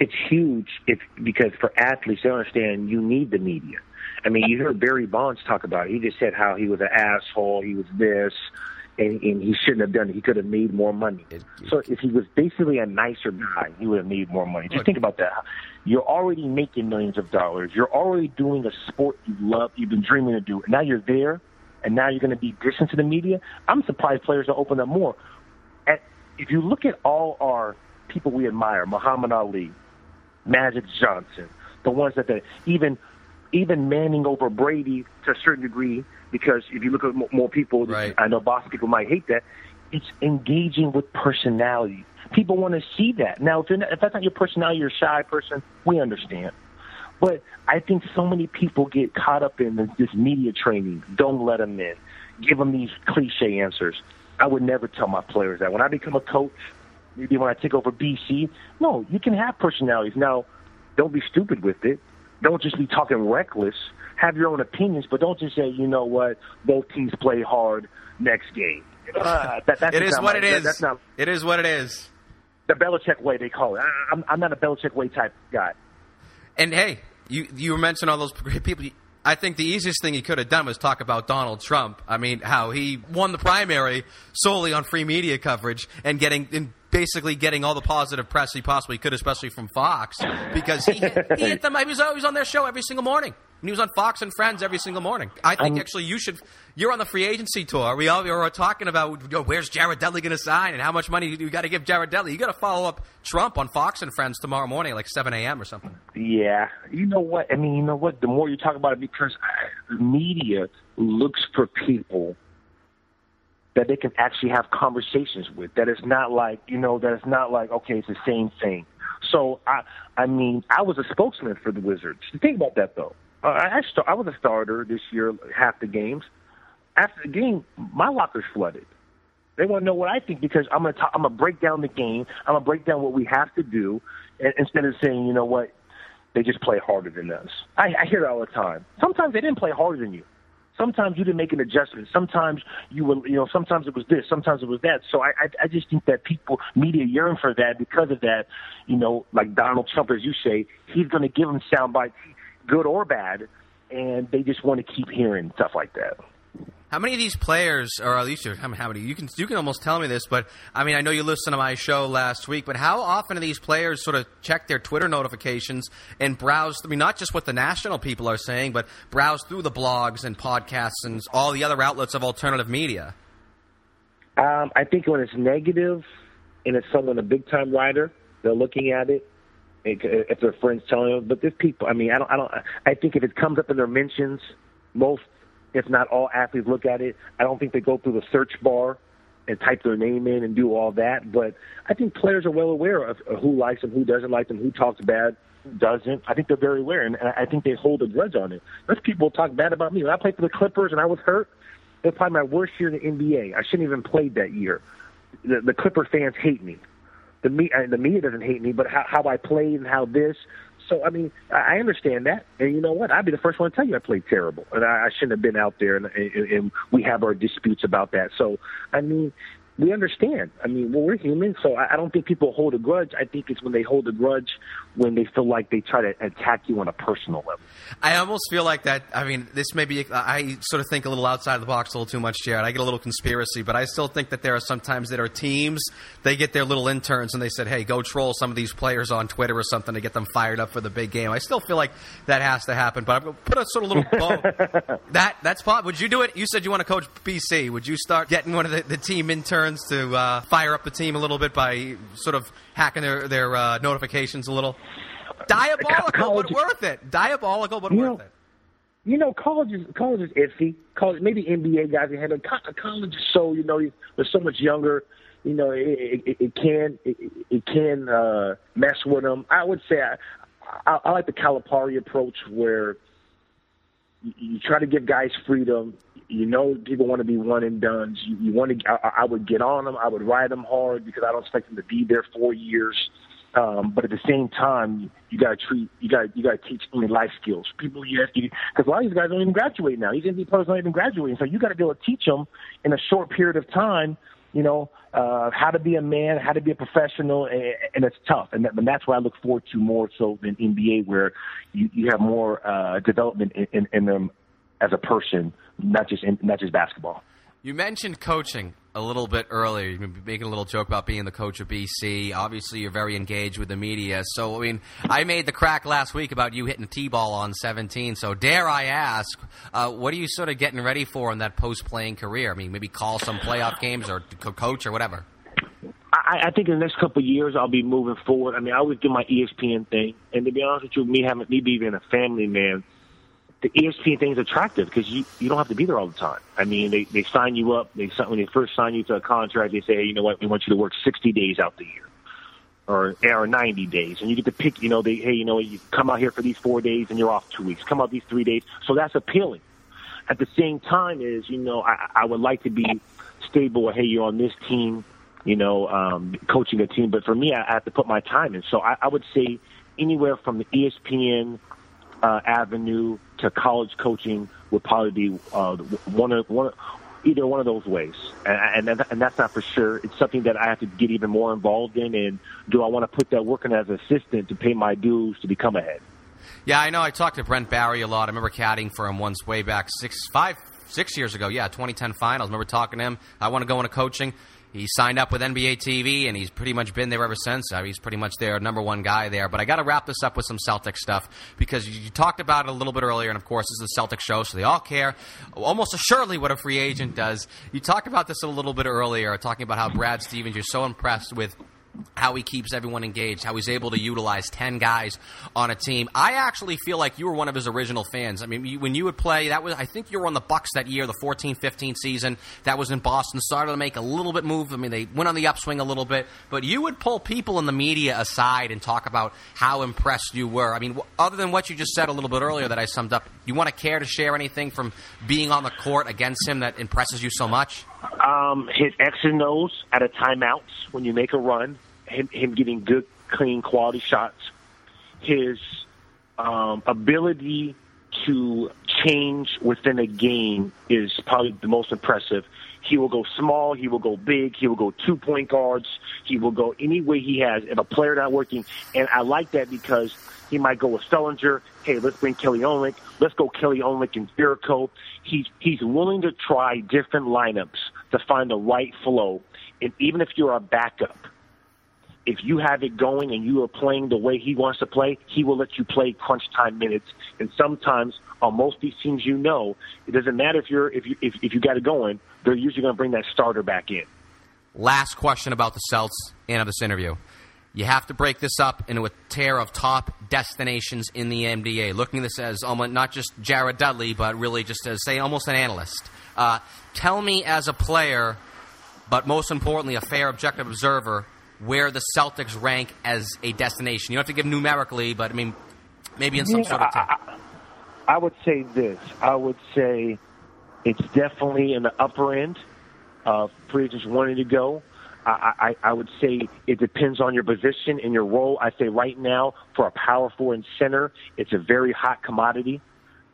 it's huge if because for athletes they understand you need the media. I mean, you heard Barry Bonds talk about it. He just said how he was an asshole, he was this, and, and he shouldn't have done it. He could have made more money. So if he was basically a nicer guy, he would have made more money. Just think about that. You're already making millions of dollars. You're already doing a sport you love, you've been dreaming to do. And now you're there, and now you're going to be distant to the media. I'm surprised players don't open up more. And if you look at all our people we admire, Muhammad Ali, Magic Johnson, the ones that they, even even Manning over Brady to a certain degree, because if you look at mo- more people, Right. I know Boston people might hate that. It's engaging with personality. People want to see that. Now, if, you're not, if that's not your personality, you're a shy person. We understand. But I think so many people get caught up in this, this media training. Don't let them in. Give them these cliche answers. I would never tell my players that. When I become a coach, maybe when I take over BC, no, you can have personalities. Now, don't be stupid with it. Don't just be talking reckless. Have your own opinions, but don't just say, you know what, both teams play hard next game. Uh, that, that's It not what my- it that- is. That's not It is what it is. the Belichick way they call it. I, I'm, I'm not a Belichick way type guy. And hey, you you mentioned all those great people. I think the easiest thing he could have done was talk about Donald Trump. I mean, how he won the primary solely on free media coverage and getting and basically getting all the positive press he possibly could, especially from Fox, because he, he hit [LAUGHS] them. He was always on their show every single morning. And he was on Fox and Friends every single morning. I think um, actually you should. You're on the free agency tour. We all were talking about you know, where's Jared Dudley going to sign and how much money you got to give Jared Dudley. You got to follow up Trump on Fox and Friends tomorrow morning, like 7 a.m. or something. Yeah, you know what? I mean, you know what? The more you talk about it, because the media looks for people that they can actually have conversations with. That it's not like you know that it's not like okay, it's the same thing. So I, I mean, I was a spokesman for the Wizards. Think about that though. Uh, I, I was a starter this year, half the games. After the game, my locker's flooded. They want to know what I think because I'm gonna talk, I'm gonna break down the game. I'm gonna break down what we have to do, and, instead of saying, you know what, they just play harder than us. I, I hear it all the time. Sometimes they didn't play harder than you. Sometimes you didn't make an adjustment. Sometimes you were, you know, sometimes it was this, sometimes it was that. So I, I, I just think that people, media yearn for that because of that. You know, like Donald Trump, as you say, he's going to give them sound bites good or bad, and they just want to keep hearing stuff like that. How many of these players, or at least how many? You can you can almost tell me this, but I mean, I know you listened to my show last week, but how often do these players sort of check their Twitter notifications and browse? I mean, not just what the national people are saying, but browse through the blogs and podcasts and all the other outlets of alternative media. Um, I think when it's negative and it's someone a big time writer, they're looking at it if their friends telling them. But there's people. I mean, I don't. I don't. I think if it comes up in their mentions, most, if not all, athletes look at it. I don't think they go through the search bar and type their name in and do all that. But I think players are well aware of who likes them, who doesn't like them, who talks bad, who doesn't. I think they're very aware, and I think they hold a grudge on it. There's people talk bad about me. When I played for the Clippers and I was hurt, it was probably my worst year in the NBA. I shouldn't even played that year. The, the Clipper fans hate me the me uh, the media doesn't hate me, but how, how I played and how this. So I mean, I understand that, and you know what? I'd be the first one to tell you I played terrible, and I, I shouldn't have been out there, and, and, and we have our disputes about that. So I mean, we understand. I mean, well, we're human, so I, I don't think people hold a grudge. I think it's when they hold a grudge when they feel like they try to attack you on a personal level. I almost feel like that. I mean, this may be. I sort of think a little outside the box a little too much, Jared. I get a little conspiracy, but I still think that there are sometimes that are teams. They get their little interns and they said, "Hey, go troll some of these players on Twitter or something to get them fired up for the big game." I still feel like that has to happen, but I'm going to put a sort of little [LAUGHS] bow. that that's pop. Would you do it? You said you want to coach BC. Would you start getting one of the, the team interns to uh, fire up the team a little bit by sort of hacking their their uh, notifications a little? Diabolical, college, but worth it. Diabolical, but worth know, it. You know, college is college is iffy. College, maybe NBA guys can handle. College is so you know they're so much younger. You know, it, it, it can it, it can uh, mess with them. I would say I, I, I like the Calipari approach where you, you try to give guys freedom. You know, people want to be one and done. You, you want to. I, I would get on them. I would ride them hard because I don't expect them to be there four years. Um, but at the same time, you got to treat you got you got to teach them life skills. People, you have to because a lot of these guys don't even graduate now. These NBA players don't even graduate, so you got to be able to teach them in a short period of time. You know uh, how to be a man, how to be a professional, and, and it's tough. And, that, and that's what I look forward to more so than NBA, where you, you have more uh, development in, in, in them as a person, not just in, not just basketball. You mentioned coaching a little bit earlier. You were making a little joke about being the coach of BC. Obviously, you're very engaged with the media. So, I mean, I made the crack last week about you hitting a T-ball on 17. So, dare I ask, uh, what are you sort of getting ready for in that post-playing career? I mean, maybe call some playoff games or coach or whatever. I, I think in the next couple of years I'll be moving forward. I mean, I always do my ESPN thing, and to be honest with you, me having me being a family man the ESPN thing is attractive because you you don't have to be there all the time. I mean, they they sign you up. They when they first sign you to a contract, they say, hey, you know what, we want you to work 60 days out the year, or or 90 days, and you get to pick. You know, they hey, you know, you come out here for these four days and you're off two weeks. Come out these three days, so that's appealing. At the same time, is you know, I, I would like to be stable. Hey, you're on this team, you know, um, coaching a team. But for me, I, I have to put my time in. So I, I would say anywhere from the ESPN uh, avenue to college coaching would probably be uh, one of one either one of those ways, and, and and that's not for sure. It's something that I have to get even more involved in. And do I want to put that work in as an assistant to pay my dues to become a head? Yeah, I know. I talked to Brent Barry a lot. I remember caddying for him once way back six, five, six years ago. Yeah, 2010 finals. I remember talking to him. I want to go into coaching. He signed up with NBA TV, and he's pretty much been there ever since. I mean, he's pretty much their number one guy there. But I got to wrap this up with some Celtic stuff because you talked about it a little bit earlier, and of course, this is the Celtic show, so they all care almost assuredly what a free agent does. You talked about this a little bit earlier, talking about how Brad Stevens, you're so impressed with how he keeps everyone engaged, how he's able to utilize 10 guys on a team. I actually feel like you were one of his original fans. I mean, you, when you would play, that was I think you were on the Bucks that year, the 14-15 season. That was in Boston. Started to make a little bit move. I mean, they went on the upswing a little bit, but you would pull people in the media aside and talk about how impressed you were. I mean, other than what you just said a little bit earlier that I summed up, you want to care to share anything from being on the court against him that impresses you so much? Um, his X and O's at a timeouts when you make a run him, him getting good, clean, quality shots, his um, ability to change within a game is probably the most impressive. He will go small, he will go big, he will go two point guards, he will go any way he has. If a player not working, and I like that because he might go with Sullinger. Hey, let's bring Kelly Olynyk. Let's go Kelly Olynyk and Jerebko. He's he's willing to try different lineups to find the right flow. And even if you're a backup, if you have it going and you are playing the way he wants to play, he will let you play crunch time minutes. And sometimes on most of these teams, you know, it doesn't matter if you're if you if, if you got it going, they're usually going to bring that starter back in. Last question about the Celts and of this interview. You have to break this up into a tier of top destinations in the NBA. Looking at this as almost not just Jared Dudley, but really just as say almost an analyst. Uh, tell me as a player, but most importantly, a fair, objective observer where the Celtics rank as a destination? You don't have to give numerically, but I mean, maybe in some yeah, sort of. I, I, would say this. I would say it's definitely in the upper end of free agents wanting to go. I, I, I would say it depends on your position and your role. I say right now for a power forward and center, it's a very hot commodity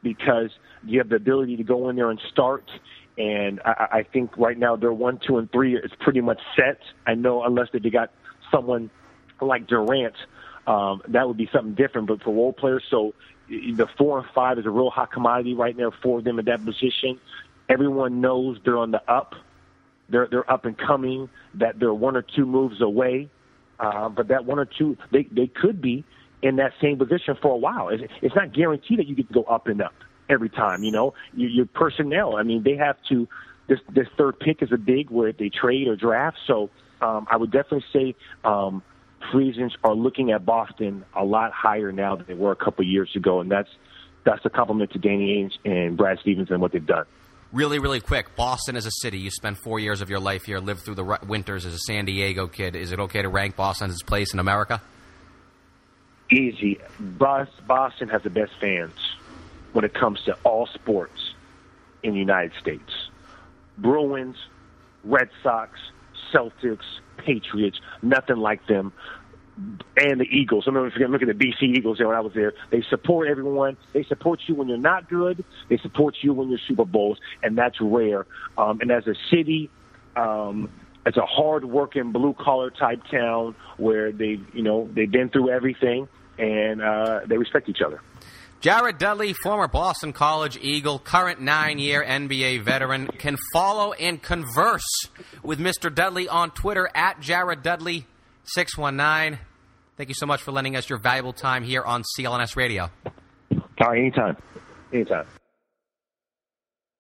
because you have the ability to go in there and start and I, I think right now they're one, two, and three is pretty much set. I know unless they got someone like Durant, um, that would be something different. But for role players, so the four and five is a real hot commodity right now for them at that position. Everyone knows they're on the up. They're they're up and coming. That they're one or two moves away. Uh, but that one or two, they they could be in that same position for a while. It's, it's not guaranteed that you get to go up and up every time. You know, your, your personnel. I mean, they have to. This this third pick is a big where they trade or draft. So um, I would definitely say um, free agents are looking at Boston a lot higher now than they were a couple years ago, and that's that's a compliment to Danny Ainge and Brad Stevens and what they've done. Really, really quick. Boston is a city. You spent four years of your life here, lived through the winters as a San Diego kid. Is it okay to rank Boston as its place in America? Easy. Boston has the best fans when it comes to all sports in the United States. Bruins, Red Sox, Celtics, Patriots, nothing like them. And the Eagles. I remember looking at the BC Eagles there when I was there. They support everyone. They support you when you're not good. They support you when you're Super Bowls, and that's rare. Um, and as a city, um, it's a hard-working, blue-collar type town where they, you know, they've been through everything and uh, they respect each other. Jared Dudley, former Boston College Eagle, current nine year NBA veteran, can follow and converse with Mr. Dudley on Twitter at Jared Dudley619. Thank you so much for lending us your valuable time here on CLNS Radio. All right, anytime. Anytime.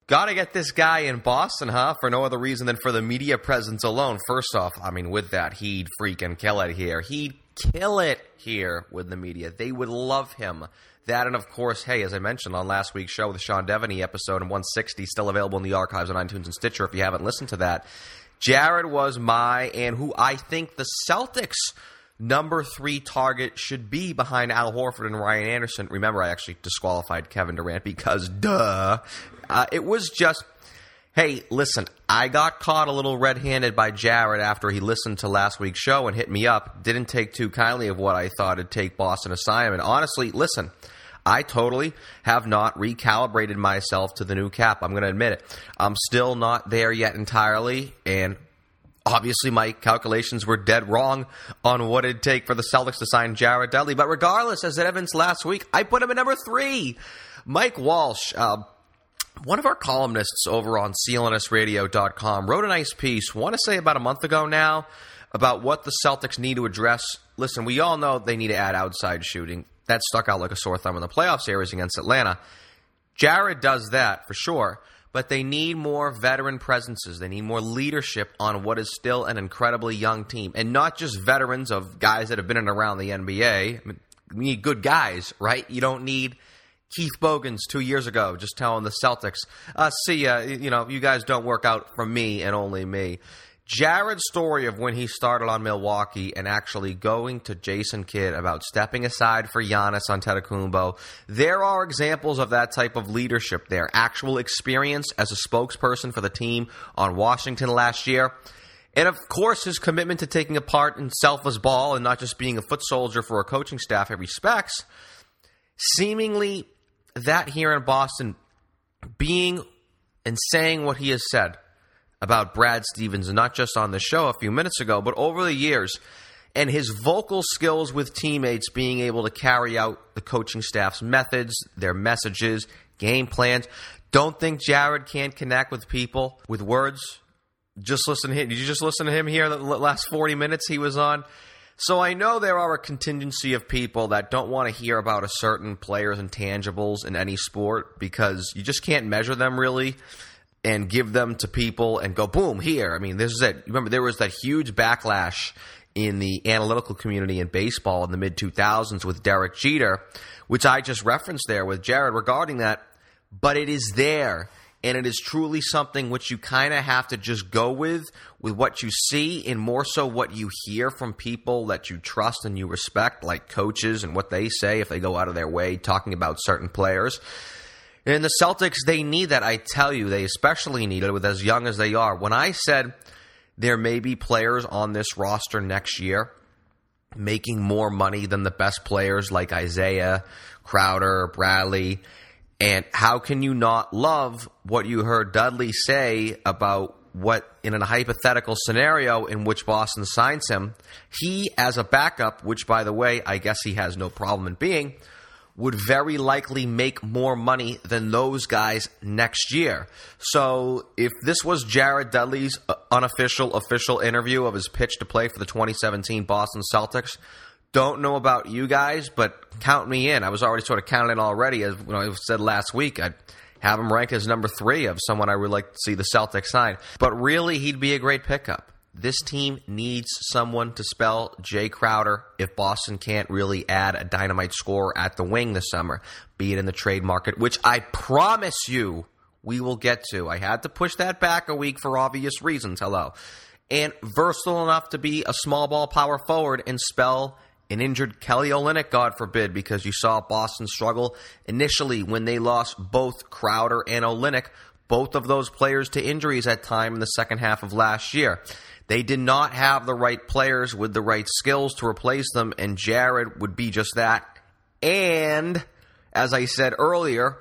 Got to get this guy in Boston, huh? For no other reason than for the media presence alone. First off, I mean, with that, he'd freaking kill it here. He'd kill it here with the media. They would love him. That and of course, hey, as I mentioned on last week's show, the Sean Deveney episode in 160, still available in the archives on iTunes and Stitcher if you haven't listened to that. Jared was my and who I think the Celtics number three target should be behind Al Horford and Ryan Anderson. Remember, I actually disqualified Kevin Durant because duh. Uh, it was just hey, listen, I got caught a little red handed by Jared after he listened to last week's show and hit me up. Didn't take too kindly of what I thought it'd take Boston assignment. Honestly, listen, I totally have not recalibrated myself to the new cap. I'm going to admit it. I'm still not there yet entirely. And Obviously, my calculations were dead wrong on what it'd take for the Celtics to sign Jared Dudley. But regardless, as it evidenced last week, I put him at number three. Mike Walsh, uh, one of our columnists over on CLNSradio.com, wrote a nice piece, want to say about a month ago now, about what the Celtics need to address. Listen, we all know they need to add outside shooting. That stuck out like a sore thumb in the playoff series against Atlanta. Jared does that for sure but they need more veteran presences. They need more leadership on what is still an incredibly young team. And not just veterans of guys that have been in around the NBA. We need good guys, right? You don't need Keith Bogans two years ago just telling the Celtics, uh, see ya, you know, you guys don't work out for me and only me. Jared's story of when he started on Milwaukee and actually going to Jason Kidd about stepping aside for Giannis on Antetokounmpo, there are examples of that type of leadership there. Actual experience as a spokesperson for the team on Washington last year. And of course, his commitment to taking a part in selfless ball and not just being a foot soldier for a coaching staff he respects. Seemingly, that here in Boston, being and saying what he has said about Brad Stevens, not just on the show a few minutes ago, but over the years, and his vocal skills with teammates being able to carry out the coaching staff's methods, their messages, game plans. Don't think Jared can't connect with people with words. Just listen to him. Did you just listen to him here the last 40 minutes he was on? So I know there are a contingency of people that don't want to hear about a certain player's intangibles in any sport because you just can't measure them really and give them to people and go boom here. I mean, this is it. Remember, there was that huge backlash in the analytical community in baseball in the mid 2000s with Derek Jeter, which I just referenced there with Jared regarding that. But it is there, and it is truly something which you kind of have to just go with, with what you see, and more so what you hear from people that you trust and you respect, like coaches and what they say if they go out of their way talking about certain players. And the Celtics, they need that. I tell you, they especially need it with as young as they are. When I said there may be players on this roster next year making more money than the best players like Isaiah, Crowder, Bradley, and how can you not love what you heard Dudley say about what, in a hypothetical scenario in which Boston signs him, he, as a backup, which by the way, I guess he has no problem in being, would very likely make more money than those guys next year. So if this was Jared Dudley's uh, unofficial official interview of his pitch to play for the 2017 Boston Celtics, don't know about you guys, but count me in. I was already sort of counting in already, as you know, I said last week. I'd have him ranked as number three of someone I would like to see the Celtics sign. But really, he'd be a great pickup. This team needs someone to spell Jae Crowder if Boston can't really add a dynamite scorer at the wing this summer, be it in the trade market, which I promise you we will get to. I had to push that back a week for obvious reasons. Hello. And versatile enough to be a small ball power forward and spell an injured Kelly Olynyk, God forbid, because you saw Boston struggle initially when they lost both Crowder and Olynyk, both of those players to injuries at time in the second half of last year. They did not have the right players with the right skills to replace them, and Jared would be just that. And, as I said earlier,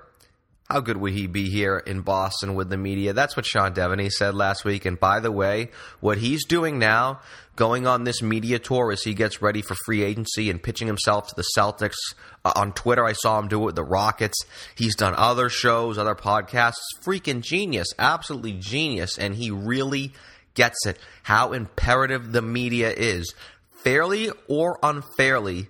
how good would he be here in Boston with the media? That's what Sean Deveney said last week. And by the way, what he's doing now, going on this media tour as he gets ready for free agency and pitching himself to the Celtics uh, on Twitter, I saw him do it with the Rockets. He's done other shows, other podcasts. Freaking genius, absolutely genius. And he really gets it how imperative the media is. Fairly or unfairly,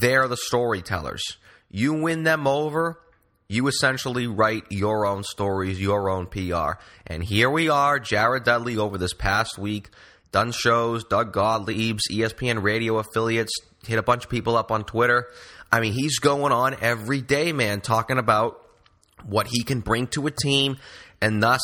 they're the storytellers. You win them over, you essentially write your own stories, your own PR. And here we are, Jared Dudley over this past week, done shows, Doug Gottlieb's, ESPN radio affiliates, hit a bunch of people up on Twitter. I mean, he's going on every day, man, talking about what he can bring to a team and thus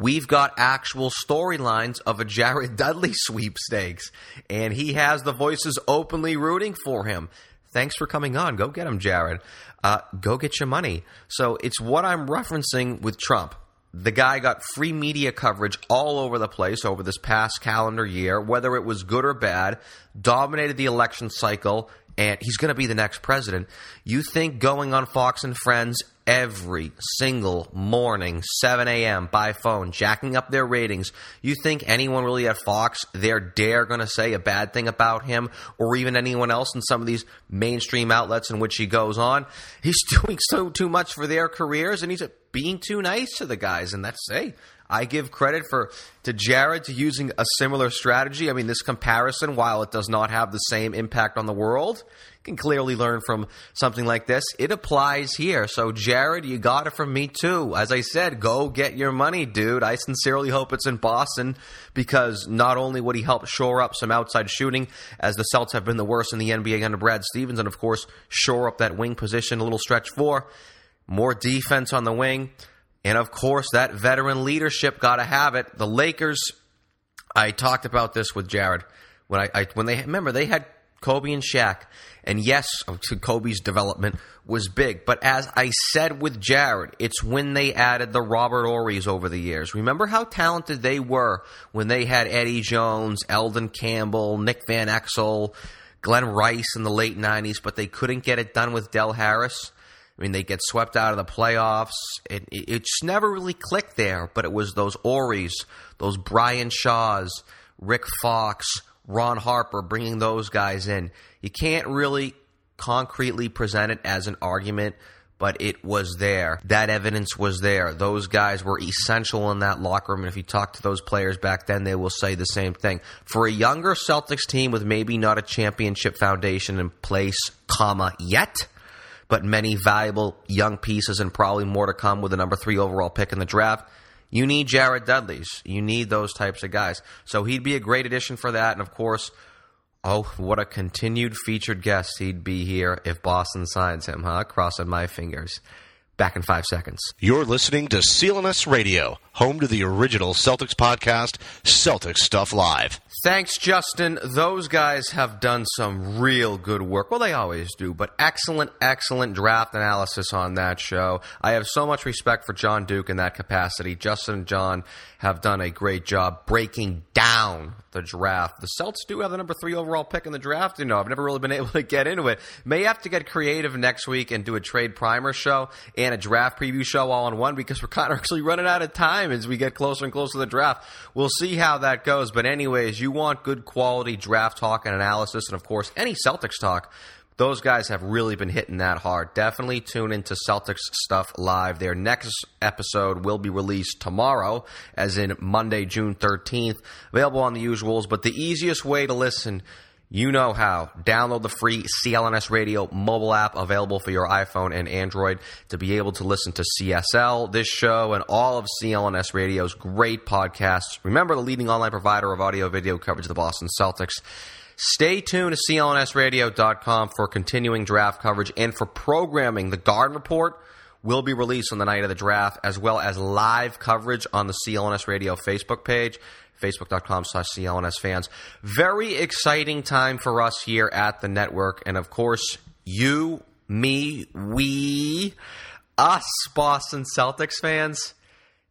we've got actual storylines of a Jared Dudley sweepstakes, and he has the voices openly rooting for him. Thanks for coming on. Go get him, Jared. Uh, go get your money. So it's what I'm referencing with Trump. The guy got free media coverage all over the place over this past calendar year, whether it was good or bad, dominated the election cycle, and he's going to be the next president. You think going on Fox and Friends every single morning, 7 a.m. by phone, jacking up their ratings. You think anyone really at Fox, they're dare going to say a bad thing about him, or even anyone else in some of these mainstream outlets in which he goes on? He's [LAUGHS] doing so too much for their careers, and he's being too nice to the guys, and that's hey. I give credit for to Jared to using a similar strategy. I mean, this comparison, while it does not have the same impact on the world, can clearly learn from something like this. It applies here. So, Jared, you got it from me too. As I said, go get your money, dude. I sincerely hope it's in Boston because not only would he help shore up some outside shooting, as the Celts have been the worst in the NBA under Brad Stevens, and of course, shore up that wing position, a little stretch four, more defense on the wing. And of course, that veteran leadership got to have it. The Lakers, I talked about this with Jared when I, I, when they remember they had Kobe and Shaq, and yes, oh, Kobe's development was big. But as I said with Jared, it's when they added the Robert Horrys over the years. Remember how talented they were when they had Eddie Jones, Elden Campbell, Nick Van Exel, Glen Rice in the late '90s, but they couldn't get it done with Del Harris. I mean, they get swept out of the playoffs. It, it, just never really clicked there, but it was those Horrys, those Brian Shaws, Rick Fox, Ron Harper, bringing those guys in. You can't really concretely present it as an argument, but it was there. That evidence was there. Those guys were essential in that locker room. And if you talk to those players back then, they will say the same thing. For a younger Celtics team with maybe not a championship foundation in place, comma, yet – but many valuable young pieces and probably more to come with the number three overall pick in the draft. You need Jared Dudley's. You need those types of guys. So he'd be a great addition for that. And of course, oh, what a continued featured guest he'd be here if Boston signs him, huh? Crossing my fingers. Back in five seconds. You're listening to CLNS Radio, home to the original Celtics podcast, Celtics Stuff Live. Thanks, Justin. Those guys have done some real good work. Well, they always do, but excellent, excellent draft analysis on that show. I have so much respect for John Duke in that capacity. Justin and John have done a great job breaking down the draft. The Celts do have the number three overall pick in the draft. You know, I've never really been [LAUGHS] able to get into it. May have to get creative next week and do a trade primer show and a draft preview show all in one because we're [LAUGHS] kind of actually running out of time as we get closer and closer to the draft. We'll see how that goes. But anyways, you want good quality draft talk and analysis, and of course, any Celtics talk those guys have really been hitting that hard. Definitely tune into Celtics Stuff Live. Their next episode will be released tomorrow, as in Monday, June 13th. Available on the usuals, but the easiest way to listen, you know how. Download the free CLNS Radio mobile app available for your iPhone and Android to be able to listen to CSL, this show, and all of CLNS Radio's great podcasts. Remember, the leading online provider of audio video coverage of the Boston Celtics. Stay tuned to clnsradio.com for continuing draft coverage and for programming. The Garden Report will be released on the night of the draft, as well as live coverage on the CLNS Radio Facebook page, facebook.com slash CLNS fans. Very exciting time for us here at the network. And of course, you, me, we, us Boston Celtics fans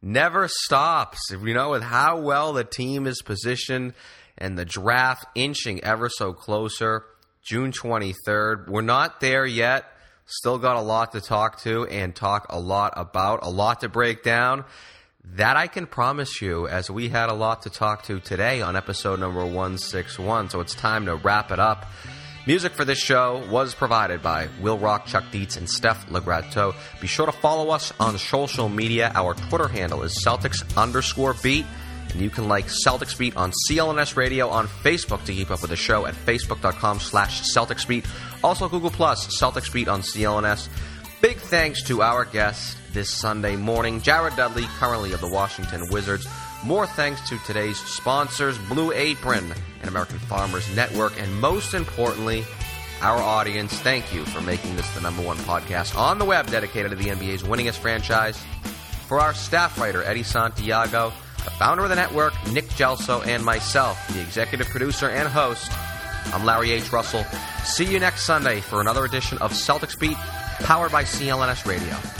never stops. You know, with how well the team is positioned and the draft inching ever so closer. June 23rd. We're not there yet. Still got a lot to talk to and talk a lot about, a lot to break down. That I can promise you, as we had a lot to talk to today on episode number 161. So it's time to wrap it up. Music for this show was provided by Will Rock, Chuck Dietz, and Steph Legrato. Be sure to follow us on social media. Our Twitter handle is Celtics underscore beat. And you can like Celtics Beat on CLNS Radio on Facebook to keep up with the show at facebook.com slash Celtics Beat. Also Google Plus, Celtics Beat on CLNS. Big thanks to our guest this Sunday morning, Jared Dudley, currently of the Washington Wizards. More thanks to today's sponsors, Blue Apron and American Farmers Network, and most importantly, our audience. Thank you for making this the number one podcast on the web dedicated to the NBA's winningest franchise. For our staff writer, Eddie Santiago, the founder of the network, Nick Gelso, and myself, the executive producer and host. I'm Larry H. Russell. See you next Sunday for another edition of Celtics Beat, powered by CLNS Radio.